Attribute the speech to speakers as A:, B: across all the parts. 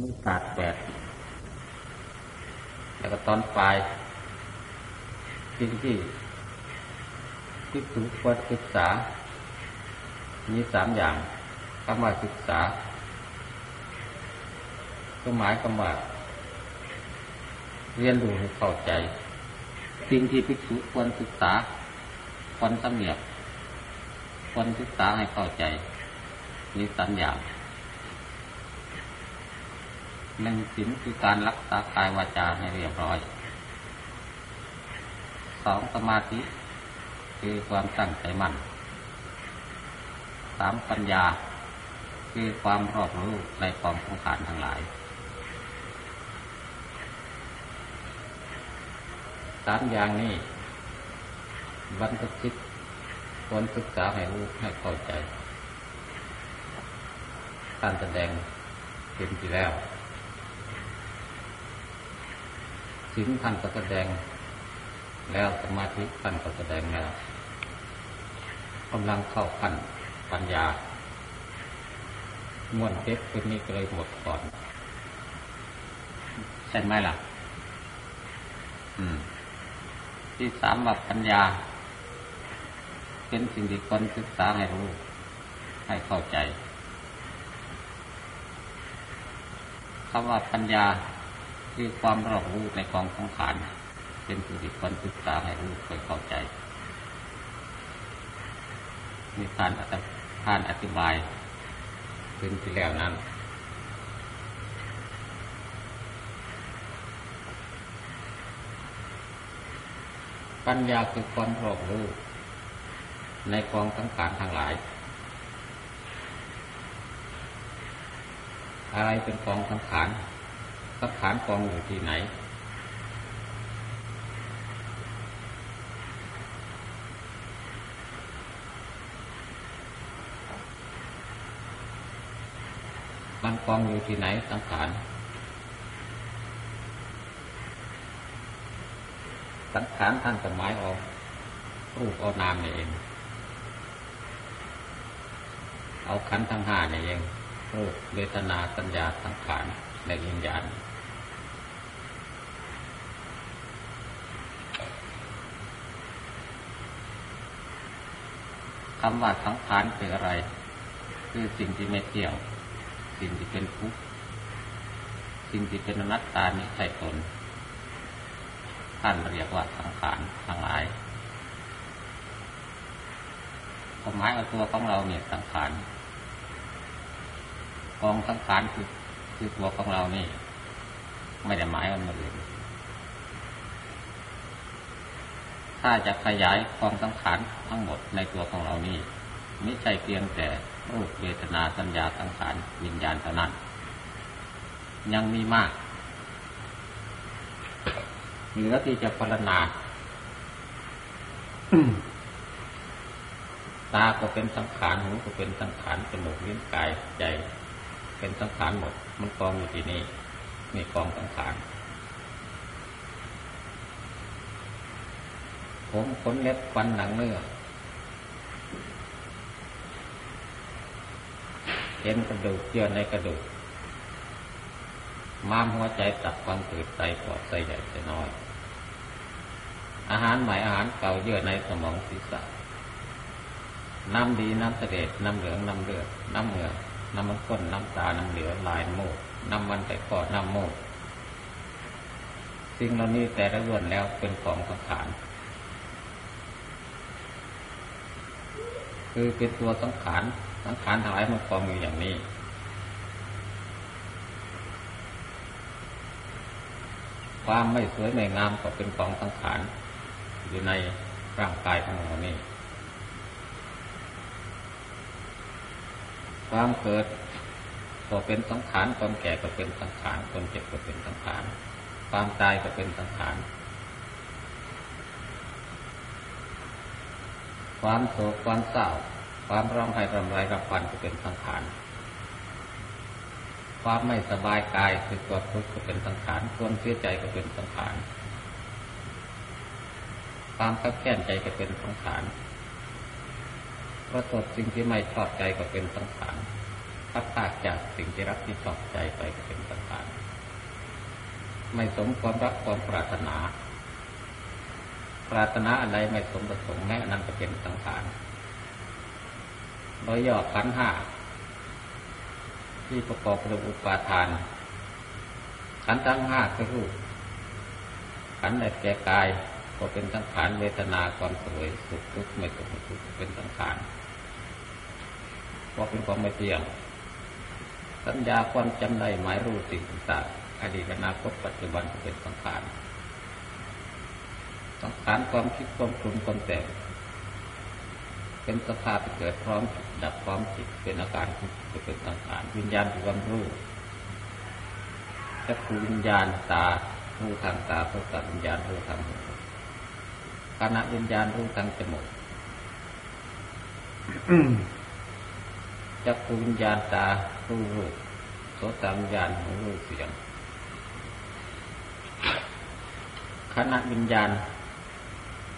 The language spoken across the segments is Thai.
A: มือตากแดดแล้วก็ตอนปลายสิ่งที่ที่ถูกควรศึกษา มีสามอย่างคำว่าศึกษา ก็หมายคำว่าเรียนรู้ให้เข้าใจ สิ่งที่ภิกษุควรศึกษา ควรสำเนียบควรศึกษาให้เข้าใจ มีสามอย่าง หนึ่งศีลคือการรักษากายวาจาให้เรียบร้อยสองสมาธิ คือความตั้งใจมั่นสามปัญญา คือความรอบรู้ในความสงขารทั้งหลายสามอย่างนี้บรรพชิตควรศึกษาให้รู้ให้เข้าใจ การแสดงเป็นที่แล้ว งท่านก็แสดง แล้วสมาธิท่านก็แสดงแล้วกำลังเข้าขั้นปัญญาม้วนเทปคนนี้ก็เลยหมดก่อนใช่ไหมล่ะ อืม ที่สามแบบปัญญา เป็นสิ่งที่คนศึกษาให้รู้ ให้เข้าใจคำว่าปัญญา คือความรอบรู้ในกองสังขารเป็นสิ่งที่ควรศึกษาให้รู้เคยเข้าใจ มีการท่านอธิบายขึ้นที่แล้วนั้น ปัญญาคือความรอบรู้ในกองสังขารทั้งหลาย อะไรเป็นกองสังขาร สังขารกองอยู่ที่ไหน มันกองอยู่ที่ไหนสังขารสังขารท่านสมัยออกรูปเอานามนี่เอง เอาขันทั้งห้านี่เองรูปเวทนาสัญญาสังขารและวิญญาณ คำว่าสังขารคืออะไร คือสิ่งที่ไม่เที่ยง สิ่งที่เป็นทุกข์สิ่งที่เป็นอนัตตาไม่ใช่ตน ท่านเรียกว่าสังขารทั้งหลายความหมายเอาตัวของเราเนี่ยสังขารกองสังขารคือคือตัวของเรานี่ ไม่ได้หมายมันมาอื่น ถ้าจะขยายความสังขารทั้งหมดในตัวของเรานี่ไม่ใช่เพียงแต่รูปเวทนาสัญญาสังขารวิญญาณเท่านั้น ยังมีมากเหลือที่จะพรรณนาตาก็เป็นสังขารหูก็เป็นสังขารจมูกลิ้นกายใจ เป็นสังขารหมด มันกองอยู่ที่นี่มีกองสังขาร ผมขนเล็บฟันหนังเนื้อเอ็นกระดูกเยื่อในกระดูกม้ามหัวใจตับฟังตืดไตปอดไตใหญ่ไตน้อย อาหารใหม่อาหารเก่าเยื่อในสมองศีรษะน้ำดีน้ำเสด็จน้ำเหลืองน้ำเลือดน้ำเหงื่อน้ำมันข้นน้ำตา น้ำเหลือลายโมดน้ำมันไตปอดน้ำโมดสิ่งเหล่านี้แต่ละล้วนแล้วเป็นของสังขาร คือเป็นตัวสังขารสังขารทั้งหลายมันกองอยู่อย่างนี้ ความไม่สวยไม่งามก็เป็นกองสังขารอยู่ในร่างกายของเรานี่ความเกิดก็เป็นสังขารความแก่ก็เป็นสังขารความเจ็บก็เป็นสังขารความตายก็เป็นสังขาร ความโศกความเศร้า ความร้องไห้รำไรกับฟันก็เป็นสังขาร ความไม่สบายกายคือตัวทุกข์ก็เป็นสังขารความเสียใจก็เป็นสังขาร ความขับแค้นใจก็เป็นสังขารประสบสิ่งที่ไม่ชอบใจก็เป็นสังขารพัดพากจากสิ่งที่รักที่ชอบใจไปก็เป็นสังขาร ไม่สมความรักความปรารถนา ปรารถนาอะไรไม่สมประสงค์แม้นั้นก็เป็นสังขารโดยย่อขันห้าที่ประกอบด้วยอุปาทาน ขันทั้งห้าคือรูปขันในแก่กายก็เป็นสังขารเวทนาความสวยสุขทุกข์ไม่สุขทุกข์เป็นสังขารเพราะเป็นความไม่เที่ยง สัญญาความจำได้หมายรู้สิ่งต่างอดีตอนาคตปัจจุบันเป็นสังขาร สังขารความคิดความปรุงความแต่งเป็นสภาพที่เกิดพร้อมดับพร้อมจิตเป็นอาการที่จะเป็นสังขารวิญญาณคือความรู้จะคือวิญญาณตารู้ทางตาโสตวิญญาณรู้ทางหูขณะวิญญาณรู้ทางจมูกจักรวิญญาณตารู้รูปโสตวิญญาณหูรู้เสียงขณะวิญญาณ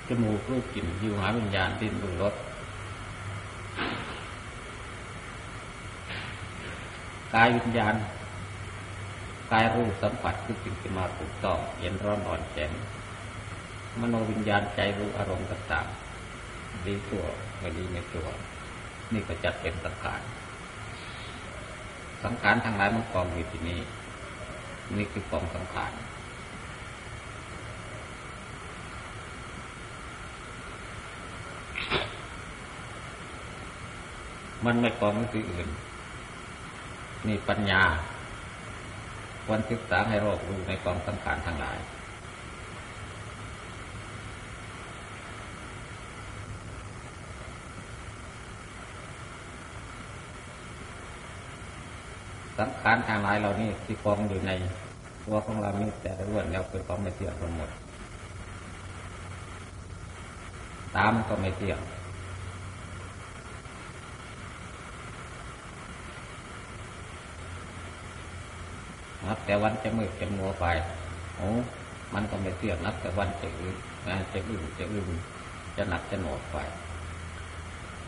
A: จมูกรู้กลิ่นอยู่หาวิญญาณดินรู้รสกายวิญญาณกายรู้สัมผัสคือสิ่งที่มาถูกต้องเย็นร้อนอ่อนแข็งมโนวิญญาณใจรู้อารมณ์ต่างๆดีตัวไม่ดีไม่ตัวนี่ก็จัดเป็นสังขารสังขารทางหลายมันกองอยู่ที่นี่นี่คือกองสังขาร มันไม่กองที่อื่นมีปัญญา ควรศึกษาให้รอบรู้ในกองสังขารทั้งหลาย สังขารทางหลายเรานี่ที่กองอยู่ในตัวของเรานี่แต่ละล้วนแล้วเป็นของไม่เที่ยงทั้งหมดตามก็ไม่เที่ยง นับแต่วันจะมืดจะมัวไปโอ้มันก็ไม่เที่ยงนับแต่วันจะอึดนะจะอึดจะอึดจะหนักจะหนวกไป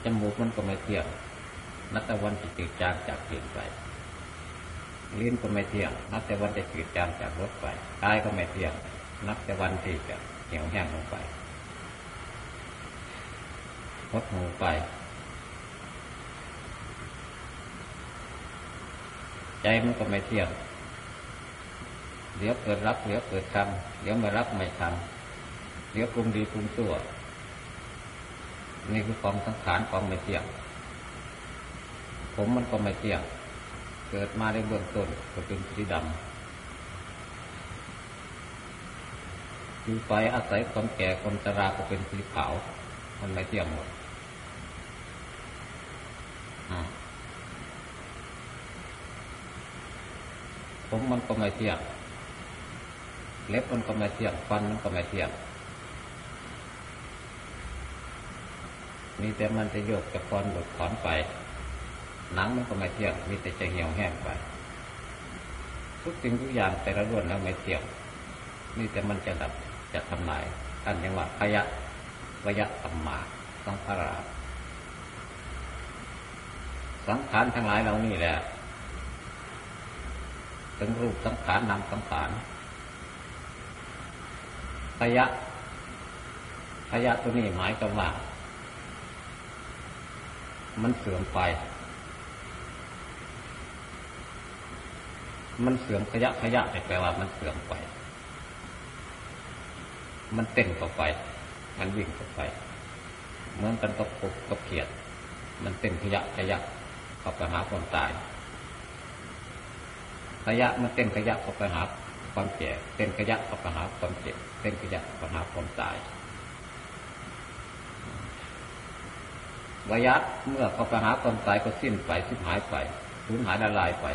A: จมูกมันก็ไม่เที่ยงนับแต่วันจะจืดจางจากเปลี่ยนไปลิ้นก็ไม่เที่ยง นับแต่วันจะจืดจางจากรถไปกายก็ไม่เที่ยง นับแต่วันที่จะเหี่ยวแห้งลงไปพดหูไป ใจมันก็ไม่เที่ยง เดี๋ยวเกิดรับเดี๋ยวเกิดทำเดี๋ยวไม่รับไม่ทำเดี๋ยวปรุงดีปรุงชั่วนี่คือกองสังขารกองไม่เที่ยง ผมมันก็ไม่เที่ยง เกิดมาในเบื้องต้นก็เป็นสีดำอยู่ไปอาศัยความแก่ความชราก็เป็นสีขาว มันไม่เที่ยงหมดผมมันก็ไม่เที่ยง เล็บมันก็ไม่เที่ยงฟันมันก็ไม่เที่ยงมีแต่มันจะโยกจะคอนหลุดถอนไป หนังมันก็ไม่เที่ยง มีแต่จะเหี่ยวแห้งไป ทุกสิ่งทุกอย่างแต่ละร่วนแล้วไม่เที่ยง มีแต่มันจะดับจะทำลายท่านยังว่าพยะวยะสัมมาสังขารสังขารทั้งหลายเหล่านี้แหละ ถึงรูปสังขารนามสังขาร ยะพยะตัวนี้หมายกับว่า มันเสื่อมไป มันเสื่อมขยะขยะแปลว่ามันเสื่อมไป มันเต้นเข้าไป มันวิ่งเข้าไป เหมือนกันกับกบกับเขียด มันเต้นขยะขยะเข้าไปหาความตาย ขยะมันเต้นขยะเข้าไปหาความแก่เต้นขยะเข้าไปหาความเจ็บ เต้นขยะเข้าไปหาความตายวายัเมื่อเข้าไปหาความตายก็สิ้นไปสิ้นหายไปสูญหายละลายไป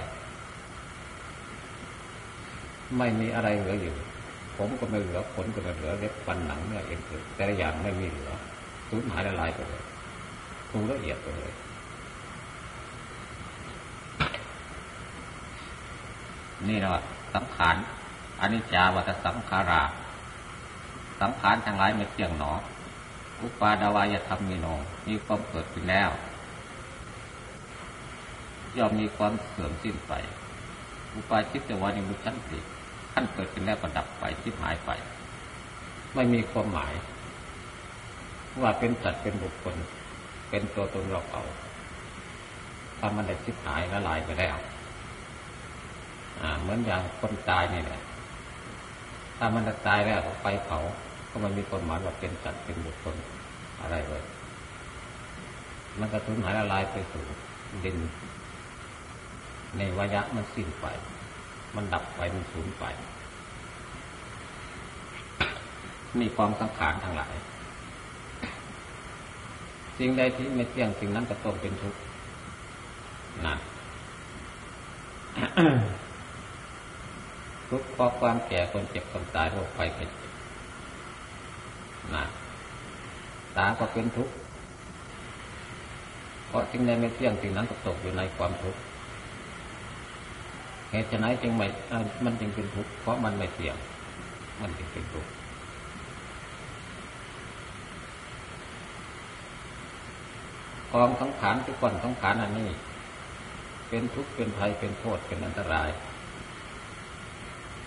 A: ไม่มีอะไรเหลืออยู่ ผมก็ไม่เหลือขนก็ไม่เหลือเล็บฟันหนังเนื้อเอ็นเกิดแต่ละอย่างไม่มีเหลือสูญหายละลายไปเลยทูละเอียดไปเลยนี่นะสังขารอนิจจาวัตสังขารา สังขารทั้งหลายไม่เที่ยงหนอ อุปาดาวายธรรมมีโนมีความเกิดขึ้นแล้วย่อมมีความเสื่อมสิ้นไป อุปาจิตตวานิมุชันติขั้นเกิดขึ้นแล้วประดับไปจิตหายไป ไม่มีความหมาย ว่าเป็นสัตเป็นบุคคล เป็นตัวตนเราเอาถ้ามันได้ชิบหายละลายไปแล้วเหมือนอย่างคนตายนี่แหละถ้ามันตายแล้วไปเผา ก็มันมีคนหมายว่าเป็นสัตว์เป็นบุคคลอะไรเลยมันกระทุนหายละลายไปสู่ดิน ในวายะมันสิ้นไป มันดับไปมันสูญไปมีความสังขารทั้งหลายสิ่งใดที่ไม่เที่ยงสิ่งนั้นก็ต้องเป็นทุกข์นะทุกข์เพราะความแก่คนเจ็บคนตายโรคภัยไข้เจ็บ นะตาก็เป็นทุกข์เพราะสิ่งใดไม่เที่ยงสิ่งนั้นก็ตกอยู่ในความทุกข์เหตุฉะนั้นจึงไม่มันจึงเป็นทุกข์เพราะมันไม่เที่ยง มันจึงเป็นทุกข์กองสังขารทุกคนสังขารอันนี้ เป็นทุกข์เป็นภัยเป็นโทษเป็นอันตราย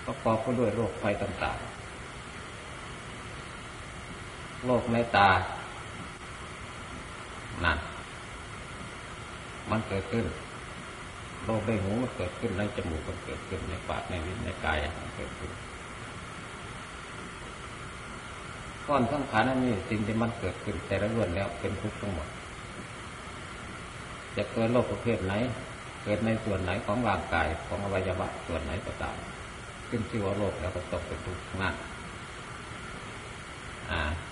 A: ประกอบไปด้วยโรคภัยต่างๆ โรคในตานั่นมันเกิดขึ้นโรคในหูมันเกิดขึ้นในจมูกมันเกิดขึ้นในปากในลิ้นในกายมันเกิดขึ้นก้อนสังขารนั่นนี่สิ่งที่มันเกิดขึ้น แต่ละเรื่องแล้วเป็นทุกข์ทั้งหมด จะเกิดโรคประเภทไหน เกิดในส่วนไหนของร่างกายของอวัยวะส่วนไหนก็ตามขึ้นชื่อว่าโรคแล้วก็ตกเป็นทุกข์นั่น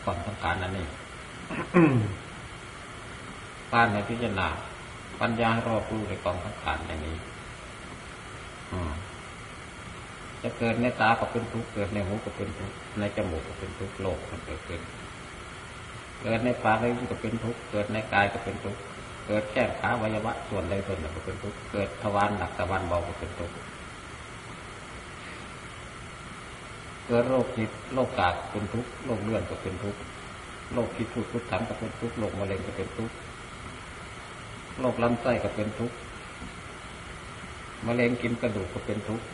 A: ความต้องการนั่นนี่การในพิจารณาปัญญารอบรู้ในกองสังขารอย่างนี้จะเกิดในตาก็เป็นทุกข์เกิดในหูก็เป็นทุกข์ในจมูกก็เป็นทุกข์โลกมันเกิดขึ้นเกิดในปากเลยก็เป็นทุกข์เกิดในกายก็เป็นทุกข์เกิดแก้ขาวัยวะส่วนใดส่วนหนึ่งก็เป็นทุกข์เกิดทวารหนักทวารเบาก็เป็นทุกข์เกิดโรคจิตโรคกาดเป็นทุกข์โรคเลื่อนก็เป็นทุกข์โรคคิดพูดพุทธังก็เป็นทุกข์โรคมะเร็งก็เป็นทุกข์โรคลำไส้ก็เป็นทุกข์มะเร็งกินกระดูกก็เป็นทุกข์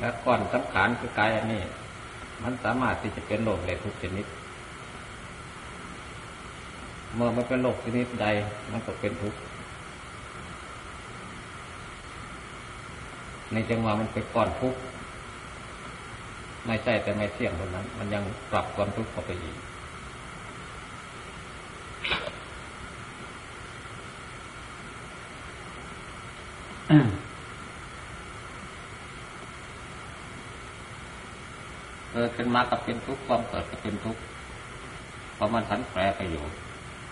A: และก่อนสังขารคือกายอันนี้ มันสามารถที่จะเป็นโรคได้ทุกชนิด เมื่อมันเป็นโรคชนิดใด มันก็เป็นทุกข์ในจังหวะมันเป็นก้อนทุกข์ไม่ใช่แต่ไม่เที่ยงเท่านั้น มันยังปรับความทุกข์เข้าไปอีกเกิดขึ้นมากับเป็นทุกข์ความเกิดก็เป็นทุกข์เพราะมันสันแปรไปอยู่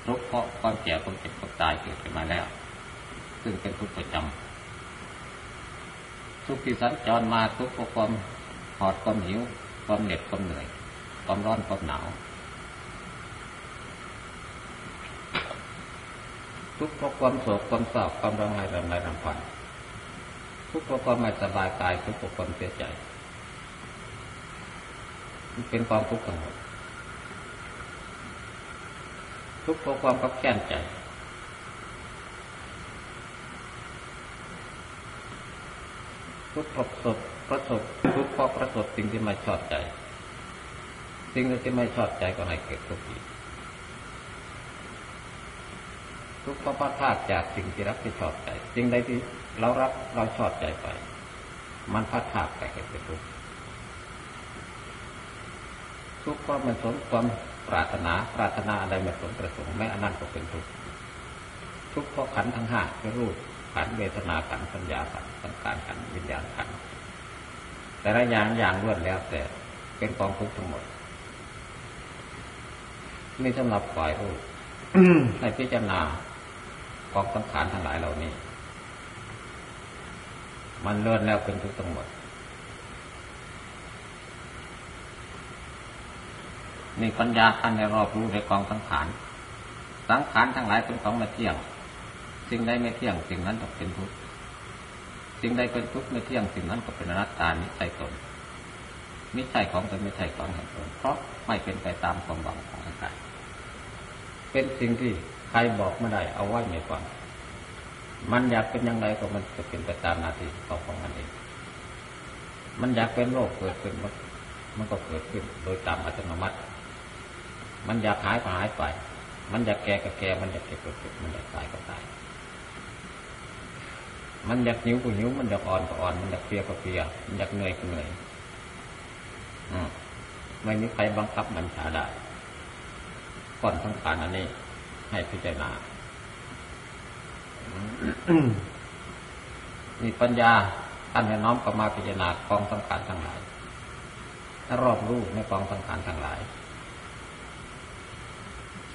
A: ทุกข์เพราะความแก่ความเจ็บความตายเกิดขึ้นมาแล้ว ซึ่งเป็นทุกข์ประจำทุกข์ที่สัญจรมาทุกข์เพราะความหอดความหิว ความเหน็ดความเหนื่อย ความร้อนความหนาว ทุกเพราะความโศกความเศร้าความร้องไห้รำไรรำพันทุกเพราะความไม่สบายกายทุกเพราะความเสียใจ เป็นความทุกข์ทั้งหมด ทุกเพราะความกับแค้นใจ ทุกประสบประสบทุกข์เพราะประสบสิ่งที่ไม่ชอบใจ สิ่งที่ไม่ชอบใจก็ให้เกิดทุกข์อีกทุกข์เพราะพลาดจากสิ่งที่รักที่ชอบใจสิ่งใดที่เรารักเราชอบใจไป มันพลาดไปเกิดทุกข์ทุกข์เพราะมันสมความ ปรารถนาปรารถนาอะไรไม่สมประสงค์แม้อนันต์ก็เป็นทุกข์ทุกข์เพราะขันทั้งห้าคือรูปขันเวทนาขันสัญญาขันสังขารขันวิญญาณขันแต่ละอย่างอย่างล้วนแล้วแต่เป็นกองทุกข์ทั้งหมดนี่สำหรับฝ่ายรูปให้พิจารณากองสังขารทั้งหลายเหล่านี้ มันล้วนแล้วเป็นทุกข์ทั้งหมด นี่ปัญญาอันในรอบรู้ในกองสังขาร สังขารทั้งหลายเป็นของไม่เที่ยง สิ่งใดไม่เที่ยงสิ่งนั้นต้องเป็นทุกข์ สิ่งใดเป็นทุกข์ไม่เที่ยงสิ่งนั้นก็เป็นอนัตตานิสัยตนไม่ใช่ของตนไม่ใช่ของแห่งตนเพราะไม่เป็นไปตามความหวังของอากาศเป็นสิ่งที่ใครบอกไม่ได้เอาไว้ในฝังมันอยากเป็นอย่างไรก็มันจะเป็นไปตามนาทีของของมันเอง มันอยากเป็นโรคเกิดขึ้นมันก็เกิดขึ้นโดยตามอัตโนมัติ มันอยากหายก็หายไป มันอยากแก่ก็แก่ มันอยากเก็บก็เก็บ มันอยากตายก็ตาย มันอยากหิวก็หิว มันอยากอ่อนก็อ่อน มันอยากเพียก็เพีย มันอยากเหนื่อยก็เหนื่อยอืมไม่มีใครบังคับมันชาได้ก่อนทั้งขานอันนี้ ให้พิจารณามีปัญญาท่านให้น้อมเข้ามาพิจารณากองสังขารทั้งหลายถ้ารอบรู้ในกองสังขารทั้งหลาย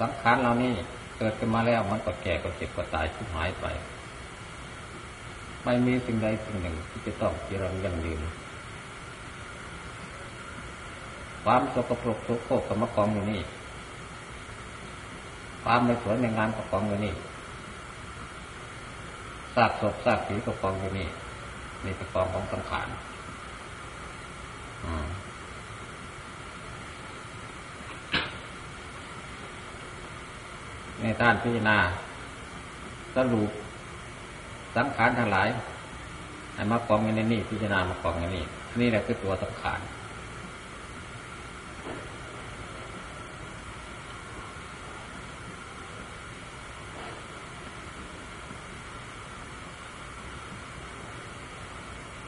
A: สังขารเหล่านี้เกิดขึ้นมาแล้วมันก็แก่ก็เจ็บก็ตายทุกหายไป ไม่มีสิ่งใดสิ่งหนึ่งที่จะต้องเจริญยั่งยืนความสกปรกโสโครกกับมะกองอยู่นี่ ความไม่สวยในงานกับกองอยู่นี่ซากศพซากผีกับกองอยู่นี่นี่เป็นกองของสังขาร อืม ในท่านพิจารณา สรุปสังขารทั้งหลายไอ้มากองอยู่ในนี่พิจารณามากองอยู่นี่นี่แหละคือตัวสังขาร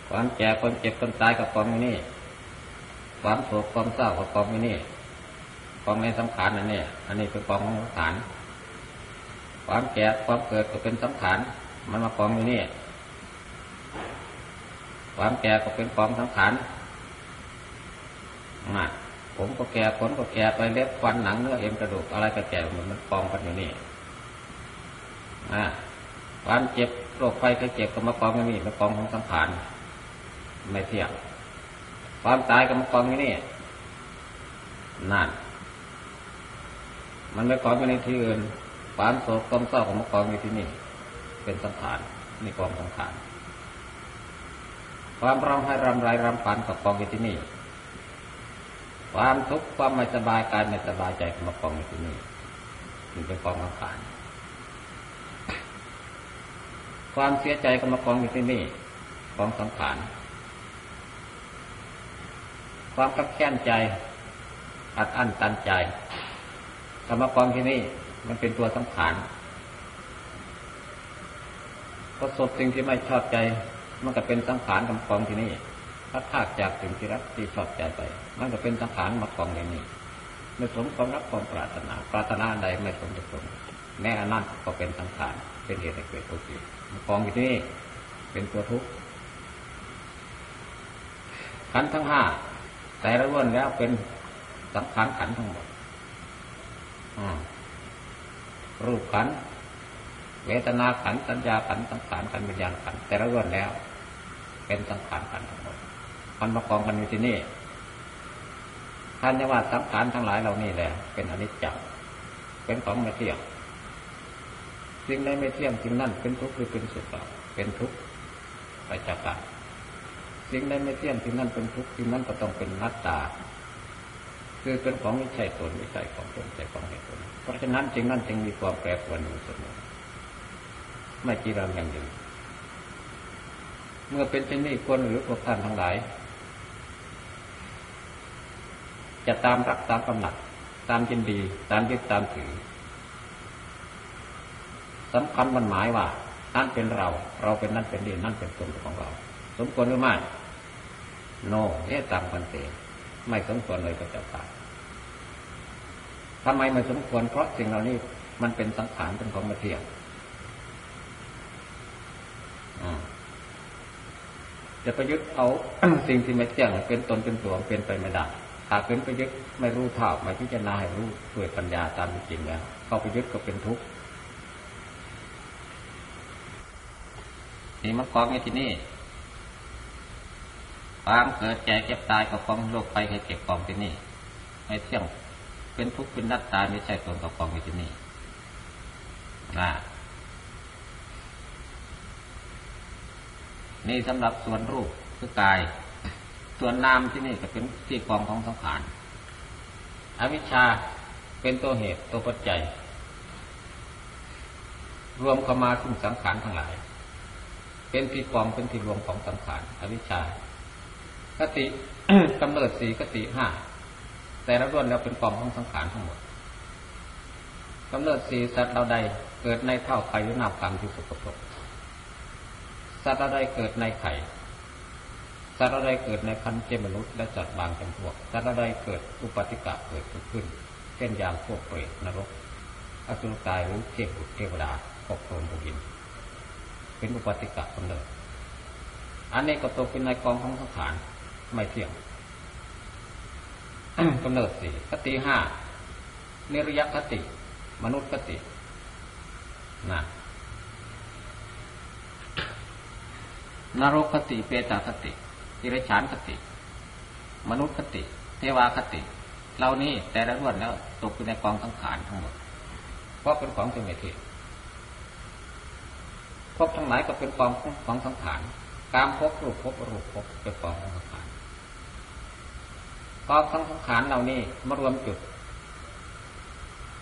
A: ความแก่ความเจ็บความตายกับกองนี่ความโศกความเศร้ากับกองนี่กองในสังขารนั่นนี่อันนี้เป็นกองของสังขาร ความแก่ความเกิดก็เป็นสังขารมันมากองอยู่นี่ ความแก่ก็เป็นกองสังขารมาผมก็แก่ขนก็แก่ไปเล็บฟันหนังเนื้อเอ็นกระดูกอะไรก็แก่หมดมันกองกันอยู่นี่อ่าความเจ็บโรคไฟก็เจ็บก็มากองอยู่นี่เป็นกองของสังขารไม่เที่ยงความตายกับมันกองอยู่นี่นั่นมันไม่กองอยู่ในที่อื่น ความโศกความเศร้าของมกองอยู่ที่นี่ เป็นสังขารนี่กองสังขารความร้องไห้รำไรรำพันกับกองอยู่ที่นี่ ความทุกข์ความไม่สบายกายไม่สบายใจกับมากองอยู่ที่นี่นี่เป็นกองสังขารความเสียใจกับมากองอยู่ที่นี่กองสังขารความขับแค้นใจอัดอั้นตันใจกรรมกรที่นี่ มันเป็นตัวสังขารประสบสิ่งที่ไม่ชอบใจ มันก็เป็นสังขารกรรมกรที่นี่ถ้าทากจากสิ่งที่รักที่ชอบใจไป มันก็เป็นสังขารมากองอย่างนี้ไม่สมความรักความปรารถนา ปรารถนาใดไม่สมจะสมแม้อนันก็เป็นสังขารเป็นเหตุให้เกิดทุกข์กองอยู่ที่นี่เป็นตัวทุกข์ขันทั้งห้าแต่ละล้วนแล้วเป็นสังขารขันทั้งหมด รูปขัน เวทนาขันสัญญาขันสังขารขันวิญญาณขันแต่ละล้วนแล้ว เป็นสังขารขันทั้งหมดมันมากองกันอยู่ที่นี่ท่านจะว่าสังขารทั้งหลายเหล่านี้แหละเป็นอนิจจ์เป็นของไม่เที่ยงสิ่งใดไม่เที่ยงสิ่งนั้นเป็นทุกข์หรือเป็นสุขเป็นทุกข์ไปจากกันสิ่งใดไม่เที่ยงสิ่งนั้นเป็นทุกข์สิ่งนั้นก็ต้องเป็นนัตตา คือเป็นของไม่ใช่ตนไม่ใช่ของตนใช่ของเหตุผล เพราะฉะนั้นจึงนั้นจึงมีความแปรปรวนอยู่เสมอไม่จีรังอย่างหนึ่งเมื่อเป็นเช่นนี้คนหรือพวกท่านทั้งหลาย จะตามรักตามกำหนัดตามยินดี ตามยึดตามถือสำคัญมันหมายว่านั่นเป็นเรา เราเป็นนั่นเป็นนี่นั่นเป็นตนของเรา สมควรหรือไม่โนเอตังพันเต ไม่สมควรเลยก็จะตาย ทำไมไม่สมควร เพราะสิ่งเหล่านี้มันเป็นสังขารเป็นของมาเที่ยงจะประยุทธ์เอาสิ่งที่ไม่เที่ยงเป็นตนเป็นตัวเป็นไปไม่ได้หากเป็นไปยุทธ์ไม่รู้เท่าไม่พิจารณาให้รู้ด้วยปัญญาตามจริงแล้วเข้าปยุทธ์ก็เป็นทุกข์นี่มันกองอยู่ที่นี่ความเกิดแก่เก็บตายกับกองโลกไปให้เก็บกองที่นี่ไม่เที่ยง เป็นทุกข์เป็นนัตตาไม่ใช่ตนกับกองที่นี่นะนี่สำหรับส่วนรูปคือกาย ส่วนนามที่นี่ก็เป็นที่กองของสังขารอวิชชาเป็นตัวเหตุตัวปัจจัย รวมเข้ามาซึ่งสังขารทั้งหลาย เป็นที่กองเป็นที่รวมของสังขารอวิชชากติกำเนิดสี่กติห้า แต่ละรวนเราเป็นกองของสังขารทั้งหมดกำเนิดสีสัตว์เราใดเกิดในเท่าไข่หรือนาบกรรมที่สกปรกสัตว์เราใดเกิดในไข่สัตว์อะไรเกิดในพันเจมนุษย์และจัดบางจำพวกสัตว์อะไรเกิดอุปติกะเกิดขึ้นเช่นอย่างพวกเปรตนรกอสุรกายหรือเทพบุตรเทวดาปกครองบุญินเป็นอุปติกะกำเนิดอันนี้ก็ตกเป็นในกองของสังขารไม่เที่ยง กำเนิดสี่คติห้านิรยคติ มนุษย์คตินะนรกคติเปตาคติติรฉานคติ มนุษย์คติ เทวาคติ เหล่านี้แต่ละรวดแล้วตกอยู่ในกองสังขารทั้งหมดเพราะเป็นของเป็นเมธีพบทั้งหลายก็เป็นกองของสังขารการพบรูปพบรูปพบเป็นกองของสังขาร กองของสังขารเหล่านี้มารวมจุด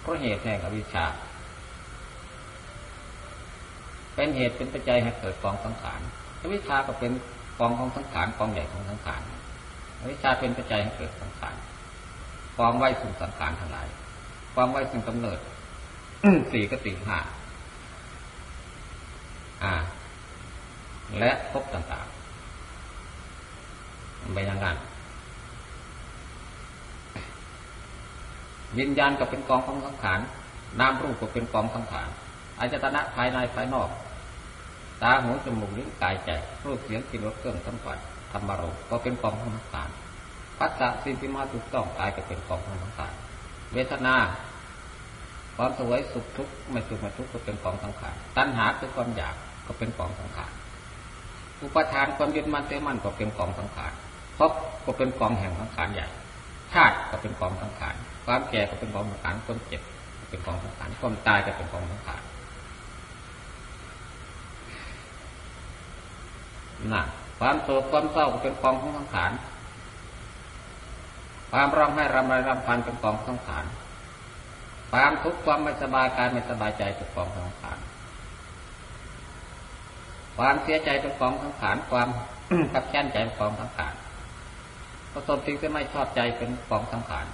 A: เพราะเหตุแห่งอวิชชา เป็นเหตุเป็นปัจจัยให้เกิดกองสังขารอวิชชาก็เป็นกองของสังขารกองใหญ่ของสังขารอวิชชาเป็นปัจจัยให้เกิดสังขารกองไว้สึ่สังขารทั้งหลายกองไว้สึ่งกำเนิดสี่กติห้าอ่า และพบต่างๆไปอย่างนั้น วิญญาณก็เป็นกองของสังขารนามรูปก็เป็นกองสังขารอายตนะภายในภายนอก ตาหูจมูกลิ้นกายใจรูปเสียงกลิ่นรสเครื่องสัมผัสธรรมารมก็เป็นกองของสังขารปัจจะสิ่งที่มาถูกต้องกายก็เป็นกองของสังขารเวทนาความสวยสุขทุกข์ไม่สุขไม่ทุกข์ก็เป็นกองสังขารตัณหาคือความอยากก็เป็นกองสังขารอุปทานความยึดมั่นเตมั่นก็เป็นกองสังขารพบก็เป็นกองแห่งสังขารใหญ่ ชาติก็เป็นกองสังขาร ความแก่ก็เป็นกองสังขารความเจ็บเป็นกองสังขารความตายก็เป็นกองสังขารนะความโศกความเศร้าก็เป็นกองของสังขาร ความร้องไห้รำไรรำพันเป็นกองสังขาร ความทุกข์ความไม่สบายกายไม่สบายใจเป็นกองสังขาร ความเสียใจเป็นกองสังขาร ความขับแค้นใจเป็นกองสังขารประสบสิ่งที่ไม่ชอบใจเป็นกองสังขาร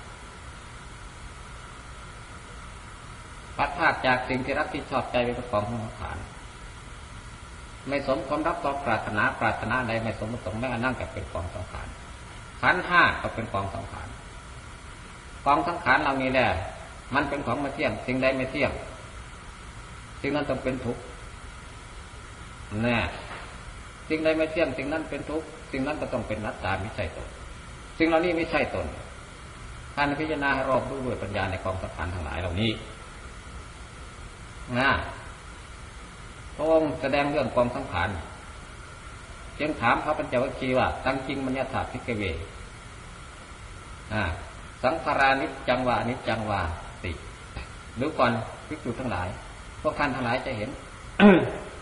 A: พัดพาดจากสิ่งที่รักที่ชอบใจเป็นกองสังขารไม่สมความรับต่อปรารถนาปรารถนาใดไม่สมประสงค์ไม่นั่งกับเป็นกองสังขารขันห้าก็เป็นกองสังขารกองสังขารเรานี้แหละมันเป็นของมาเที่ยงสิ่งใดไม่เที่ยงสิ่งนั้นต้องเป็นทุกข์แน่สิ่งใดไม่เที่ยงสิ่งนั้นเป็นทุกข์สิ่งนั้นก็ต้องเป็นนัตตาไม่ใช่ตนสิ่งเหล่านี้ไม่ใช่ตนท่านพิจารณารอบรู้ด้วยปัญญาในกองสังขารทั้งหลายเหล่านี้ นะพระองค์แสดงเรื่องความสังขารจึงถามพระปัญจวัคคีย์ว่า ตั้งจริงมัญญาถาพิกเวสังขารานิจจังวานิจจังวาติหรือก่อนพิกษุทั้งหลาย พวกท่านทั้งหลายจะเห็น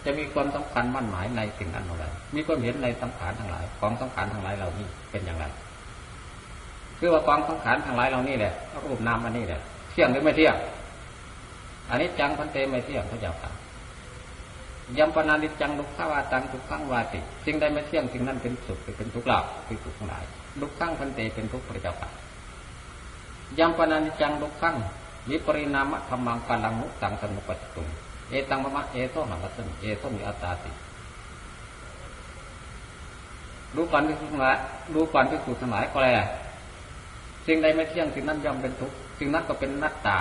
A: จะมีความสำคัญมั่นหมายในสิ่งนั้นอะไรมีความเห็นในสังขารทั้งหลาย ของสังขารทั้งหลายเหล่านี้เป็นอย่างไร คือว่าความสังขารทั้งหลายเหล่านี้แหละรูปนามอันนี้แหละ เที่ยงหรือไม่เที่ยง อันนี้จังพันเตไม่เที่ยงพระเจ้าค่ะยมปนานิจังลุกขาวาตังทุกขังวาติสิ่งใดไม่เที่ยงสิ่งนั้นเป็นสุขเป็นทุกข์เราคือทุกข์ทั้งหลายลุกขังพันเตเป็นทุกข์พระเจ้าค่ะยมปนานิจังลุกขังวิปริณามะธรรมังกาลังมุตังสมุปติตุงเอตังมะเอโตหังกัสมิเอโตมิอัตตาติรู้ก่อนที่สุดทั้งหลายรู้ก่อนที่สุดทั้งหลายก็แลสิ่งใดไม่เที่ยงสิ่งนั้นย่อมเป็นทุกข์สิ่งนั้นก็เป็นนัตตา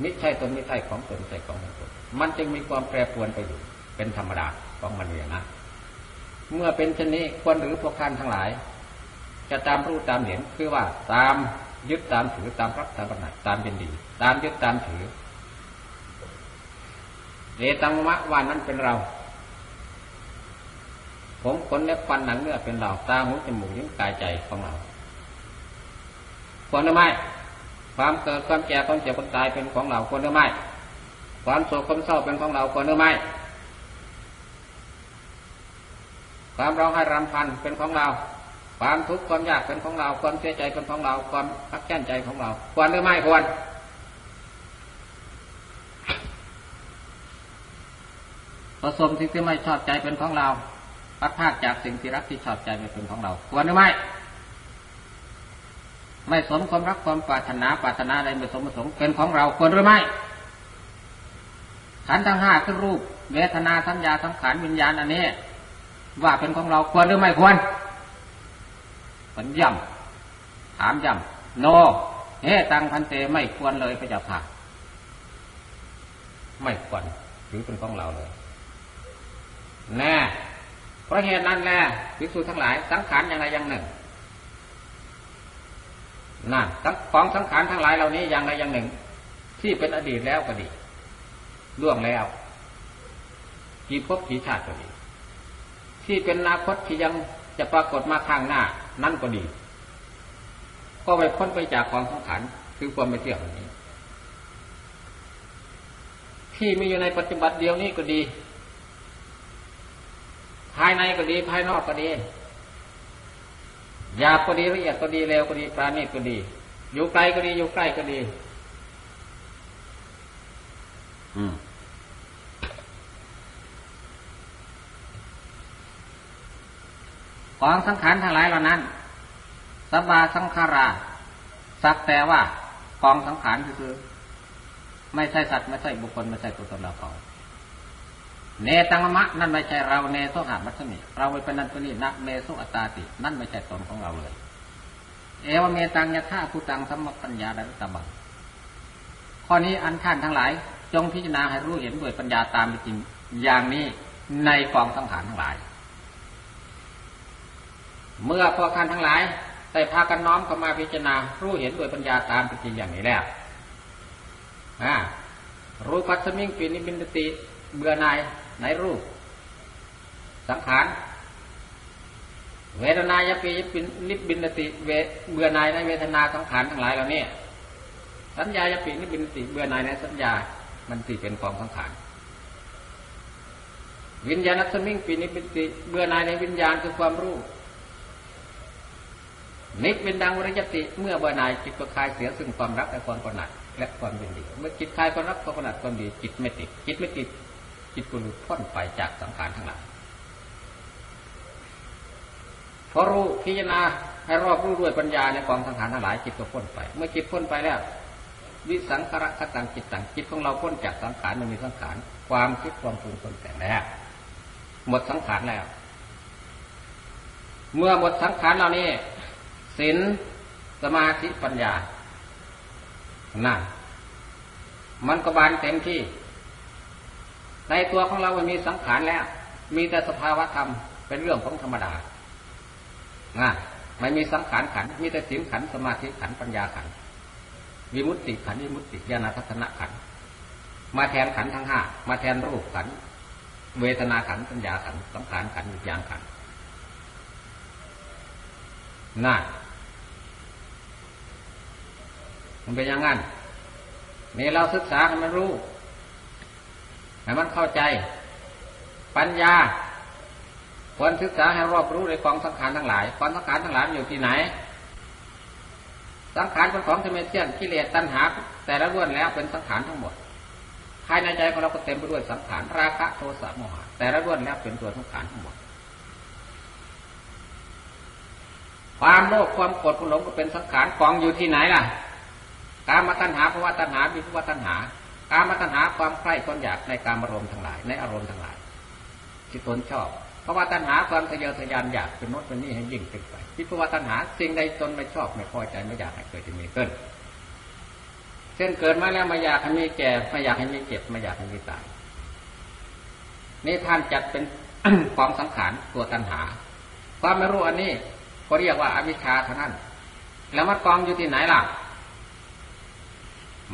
A: ไม่ใช่ตนไม่ใช่ของตนใช่ของของตนมันจึงมีความแปรปรวนไปอยู่ เป็นธรรมดาของมันอย่างนั้นเมื่อเป็นเช่นนี้ควรหรือพวกท่านทั้งหลาย จะตามรู้ตามเห็นคือว่าตามยึดตามถือตามรับตามปฏิบัติตามเป็นดี ตามยึดตามถือเอตังมะวันนั้นเป็นเรา ผมขนเล็บฟันหนังเนื้อเป็นเราตาหูจมูกลิ้นกายใจของเราควรหรือไม่ ความเกิดความแก่ความเจ็บความตายเป็นของเราควรหรือไม่ ความโศกความเศร้าเป็นของเราควรหรือไม่ความร้องไห้รำพันเป็นของเรา ความทุกข์ความยากเป็นของเรา ความเสียใจเป็นของเรา ความพักแค้นใจของเรา ควรหรือไม่ควร ประสมสิ่งที่ไม่ชอบใจเป็นของเราพัดพากจากสิ่งที่รักที่ชอบใจเป็นของเรา ควรหรือไม่ ไม่สมความรักความปรารถนาปรารถนาอะไรไม่สมประสงค์เป็นของเราควรหรือไม่ขันทั้งห้าคือรูป เวทนาสัญญาสังขารวิญญาณอันนี้ ว่าเป็นของเราควรหรือไม่ควรผลย่ำถามย่ำโนเฮตังพันเตไม่ควรเลยพระเจ้าค่ะไม่ควรถือเป็นของเราเลยแน่เพราะเหตุนั้นแหละภิกษุทั้งหลาย สังขารอย่างไรอย่างหนึ่ง นั่นของสังขารทั้งหลายเหล่านี้อย่างไรอย่างหนึ่ง ที่เป็นอดีตแล้วก็ดีล่วงแล้วกี่ภพกี่ชาติก็ดี ที่เป็นอนาคตที่ยังจะปรากฏมาข้างหน้า นั่นก็ดี ก็ไปพ้นไปจากความสังขารคือความไม่เที่ยงนี้ ที่มีอยู่ในปัจจุบันเดียวนี้ก็ดี ภายในก็ดี ภายนอกก็ดี หยาบก็ดีละเอียดก็ดีเร็วก็ดีปราณีตก็ดี อยู่ไกลก็ดีอยู่ใกล้ก็ดี อืมของสังขารทั้งหลายเหล่านั้นสบาสังขารา สักแต่ว่ากองสังขารคือ ไม่ใช่สัตว์ไม่ใช่บุคคลไม่ใช่ตัวตนเราเขา เนตังมะนั่นไม่ใช่เราเนโสหามัชมิเราไปเป็นนันตุนีนักเมโสอัตตาติ นั่นไม่ใช่ตนของเราเลย เอวเมตังยะท่าผู้ตังสัมมปัญญาดัตบังข้อนี้อันท่านทั้งหลาย จงพิจารณาให้รู้เห็นด้วยปัญญาตามจริงอย่างนี้ในกองสังขารทั้งหลาย เมื่อพวกท่านทั้งหลายได้พากันน้อมเข้ามาพิจารณา รู้เห็นด้วยปัญญาตามจริงอย่างนี้แล้วรู้ปัสมิงปินิบินติเบื่อนาย ในรูป สังขารเวทนายปีปินิบินติเวเบื่อนายในเวทนาสังขารทั้งหลายเหล่านี้สัญญายปีนิบินติเบื่อนายในสัญญา มันสิเป็นของสังขารวิญญาณสมิงปีนิบินติเบื่อนายในวิญญาณคือความรู้นิเป็นดังวริยติเมื่อเบื่อนายจิตก็คลายเสียซึ่งความรักและความกำหนัดและความยินดีเมื่อจิตคลายความรักความกำหนัดความดีจิตไม่ติดจิตไม่ติด จิตก็หลุดพ้นไปจากสังขารทั้งหลายพอรู้พิจารณาให้รอบรู้ด้วยปัญญาในกองสังขารทั้งหลายจิตก็พ้นไป เมื่อจิตพ้นไปแล้ว วิสังขารคตังจิตตังจิตของเราพ้นจากสังขารมันมีสังขารความคิดความปรุงคนแต่แล้วหมดสังขารแล้ว เมื่อหมดสังขารเหล่านี้ศีลสมาธิปัญญานั่นมันก็บานเต็มที่ ในตัวของเรามันมีสังขารแล้ว มีแต่สภาวะธรรมเป็นเรื่องของธรรมดาง่ะไม่มีสังขารขัน มีแต่ศีลขันสมาธิขันปัญญาขันวิมุตติขันวิมุตติญาณทัศนขัน มาแทนขันทั้งห้ามาแทนรูปขัน เวทนาขันปัญญาขันสังขารขันวิญญาณขันน่ามันเป็นอย่างนั้นนี่เราศึกษาให้มันรู้ ให้มันเข้าใจ ปัญญาควรศึกษาให้รอบรู้ในกองสังขารทั้งหลายกองสังขารทั้งหลายอยู่ที่ไหน สังขารเป็นของที่ไม่เที่ยงกิเลสตัณหา แต่ละล้วนแล้วเป็นสังขารทั้งหมดภายในใจของเราก็เต็มไปด้วยสังขารราคะโทสะโมหะแต่ละล้วนแล้วเป็นตัวสังขารทั้งหมดความโลภความโกรธความหลงก็เป็นสังขารกองอยู่ที่ไหนล่ะ การมาตัณหาภาวะตัณหาวิภาวะตัณหา การมาตัณหาความใคร่ความอยากในการอารมณ์ทั้งหลาย ในอารมณ์ทั้งหลายที่ตนชอบเพราะว่าตัณหาความทะเยอทะยานอยากเป็นน้ตเป็นนี่ให้ยิ่งขึ้นไปวิภาวะตัณหาสิ่งใดตนไม่ชอบไม่พอใจไม่อยากให้เกิดจะมีขึ้นเช่นเกิดมาแล้วไม่อยากให้มีแก่ไม่อยากให้มีเจ็บไม่อยากให้มีตายนี่ท่านจัดเป็นความสังขารตัวตัณหา ความไม่รู้อันนี้ก็เรียกว่าอวิชชาเท่านั้น แล้วมันกองอยู่ที่ไหนล่ะ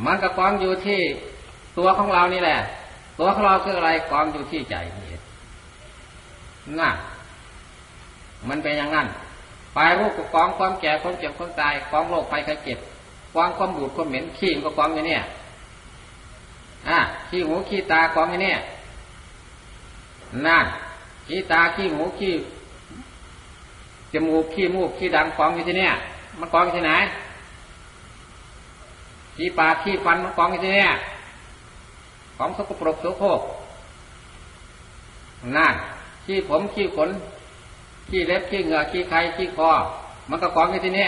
A: มันก็กองอยู่ที่ ตัวของเรานี่แหละ ตัวของเราคืออะไรกองอยู่ที่ใจนี่ง่ามันเป็นอย่างนั้นปลายรูปก็กองความแก่ความเจ็บความตายกองโรคภัยไข้เจ็บกองความบูดความเหม็นขี้ก็กองอยู่เนี่ยอะขี้หูขี้ตากองอยู่เนี่ยนั่นขี้ตาขี้หูขี้จมูกขี้มูกขี้ดังกองอยู่ที่เนี่ย มันกองอยู่ที่ไหนขี้ปากขี้ฟันมันกองอยู่ที่เนี่ย ของสกปรกโสโครกนั่นขี้ผมขี้ขนขี้เล็บขี้เหงือขี้ไข่ขี้คอ มันก็กองอยู่ที่นี่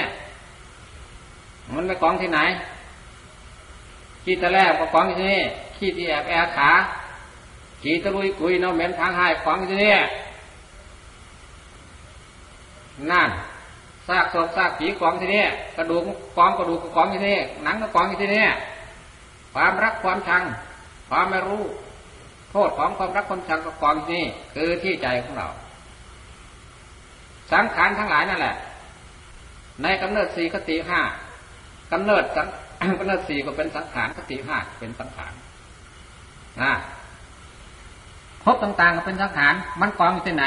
A: มันไม่กองที่ไหน ขี้ตะแลบก็กองอยู่ที่นี่ขี้ที่แอบแอขาขี้ตะลุยกุยเนาเหม็นทางหายกองอยู่ที่นี่นั่นซากศพซากผีกองที่นี่กระดูกกองกระดูกกองที่นี่หนังก็กองอยู่ที่นี่ความรักความชัง ความไม่รู้ โทษของความรักความชังก็กองอยู่นี่คือที่ใจของเรา สังขารทั้งหลายนั่นแหละ ในกำเนิดสี่คติห้ากำเนิดสังกำเนิดสี่ก็เป็นสังขารคติห้าเป็นสังขารนะพบต่างๆก็เป็นสังขารมันกองอยู่ที่ไหน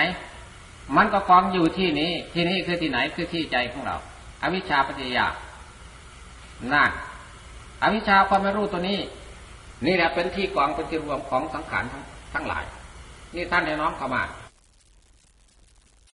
A: มันก็กองอยู่ที่นี้ ที่นี้คือที่ไหนคือที่ใจของเรา อวิชชาปัจจยานั่นอวิชชาความไม่รู้ตัวนี้ นี่แหละเป็นที่กองเป็นที่รวมของสังขารทั้งทั้งหลาย นี่ท่านให้น้องเข้ามา